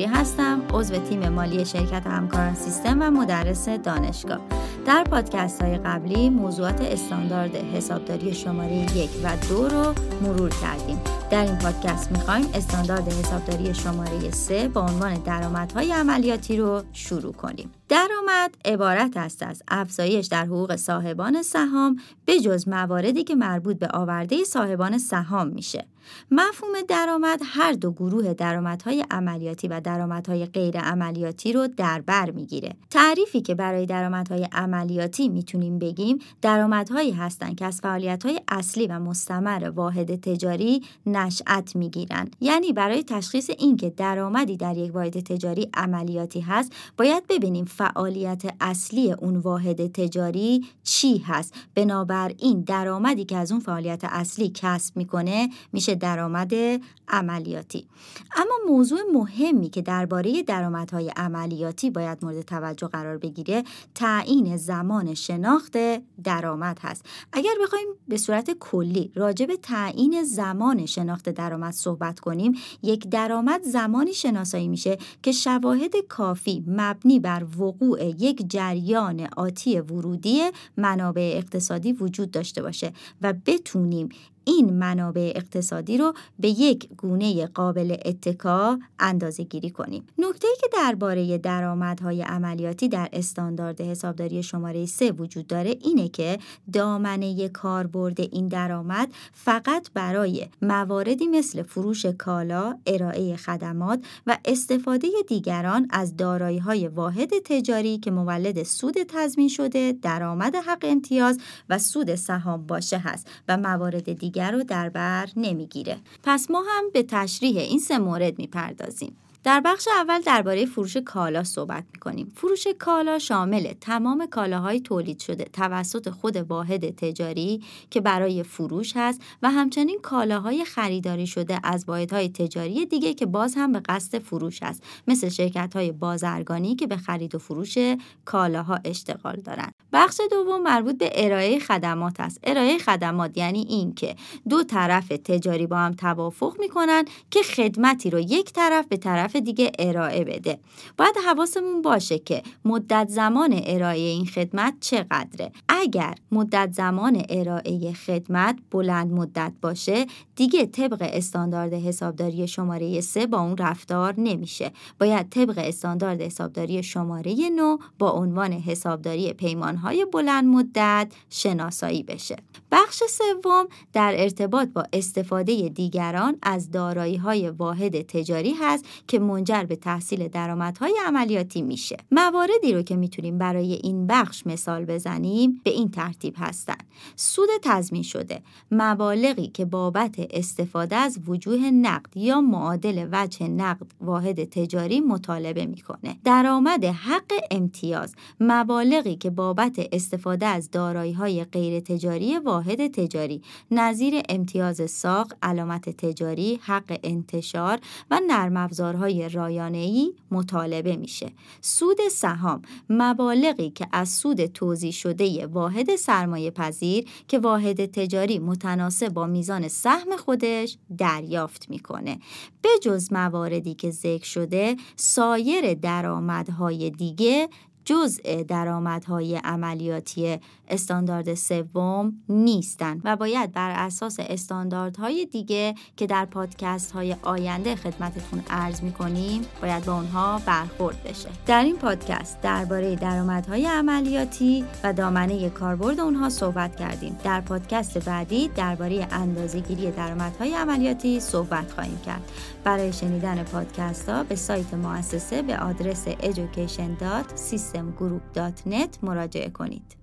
هستم عضو تیم مالی شرکت همکاران سیستم و مدرس دانشگاه. در پادکست های قبلی موضوعات استاندارد حسابداری شماره یک و دو رو مرور کردیم. در این پادکست می‌خوایم استاندارد حسابداری شماره سه با عنوان درآمدهای عملیاتی رو شروع کنیم. درآمد عبارت است از افزایش در حقوق صاحبان سهام به جز مواردی که مربوط به آورده صاحبان سهام میشه. مفهوم درآمد هر دو گروه درآمدهای عملیاتی و درآمدهای غیر عملیاتی رو در بر می‌گیره. تعریفی که برای درآمدهای می‌تونیم بگیم درآمدهایی هستند که از فعالیت‌های اصلی و مستمر واحد تجاری نشأت می‌گیرن. یعنی برای تشخیص اینکه درآمدی در یک واحد تجاری عملیاتی هست، باید ببینیم فعالیت اصلی اون واحد تجاری چی هست. بنابراین درآمدی که از اون فعالیت اصلی کسب می‌کنه میشه درآمد عملیاتی اما موضوع مهمی که درباره درآمدهای عملیاتی باید مورد توجه قرار بگیره تعیین زمان شناخت درآمد هست. اگر بخوایم به صورت کلی راجع به تعیین زمان شناخت درآمد صحبت کنیم یک درآمد زمانی شناسایی میشه که شواهد کافی مبنی بر وقوع یک جریان آتی ورودی منابع اقتصادی وجود داشته باشه و بتونیم این منابع اقتصادی رو به یک گونه قابل اتکا اندازه گیری کنیم. نکته که درباره درآمدهای عملیاتی در استاندارد حسابداری شماره 3 وجود داره اینه که دامنه کاربرد این درآمد فقط برای مواردی مثل فروش کالا، ارائه خدمات و استفاده دیگران از دارایی های واحد تجاری که مولد سود تضمین شده، درآمد حق امتیاز و سود سهام باشه هست و موارد دیگر دیگر رو در بر نمی‌گیره. پس ما هم به تشریح این سه مورد می‌پردازیم. در بخش اول درباره فروش کالا صحبت می‌کنیم. فروش کالا شامل تمام کالاهای تولید شده توسط خود واحد تجاری که برای فروش هست و همچنین کالاهای خریداری شده از واحدهای تجاری دیگه که باز هم به قصد فروش هست مثل شرکت های بازرگانی که به خرید و فروش کالاها اشتغال دارند. بخش دوم مربوط به ارائه خدمات است. ارائه خدمات یعنی این که دو طرف تجاری با هم توافق می‌کنن که خدمتی رو یک طرف به طرف دیگه ارائه بده. باید حواسمون باشه که مدت زمان ارائه این خدمت چقدره. اگر مدت زمان ارائه خدمت بلند مدت باشه دیگه طبق استاندارد حسابداری شماره 3 با اون رفتار نمیشه. باید طبق استاندارد حسابداری شماره 9 با عنوان حسابداری پیمانهای بلند مدت شناسایی بشه. بخش سوم در ارتباط با استفاده دیگران از دارایی های واحد تجاری هست که منجر به تحصیل درآمدهای عملیاتی میشه. مواردی رو که می‌تونیم برای این بخش مثال بزنیم به این ترتیب هستن. سود تضمین شده مبالغی که بابت استفاده از وجوه نقد یا معادل وجه نقد واحد تجاری مطالبه می‌کنه. درآمد حق امتیاز مبالغی که بابت استفاده از دارایی های غیر تجاری واحد تجاری نظیر امتیاز ساق علامت تجاری حق انتشار و نرم افزارهای رایانه‌ای مطالبه میشه. سود سهام مبالغی که از سود توزیع شده واحد سرمایه پذیر که واحد تجاری متناسب با میزان سهم خودش دریافت می‌کنه. به جز مواردی که ذکر شده سایر درآمدهای دیگه جزء درآمدهای عملیاتی استاندارد سوم نیستند و باید بر اساس استانداردهای دیگه که در پادکست های آینده خدمتتون عرض می‌کنیم باید با اونها برخورد بشه. در این پادکست درباره درآمدهای عملیاتی و دامنه کاربرد اونها صحبت کردیم. در پادکست بعدی درباره اندازهگیری درآمدهای عملیاتی صحبت خواهیم کرد. برای شنیدن پادکست ها به سایت مؤسسه به آدرس education.systemgroup.net مراجعه کنید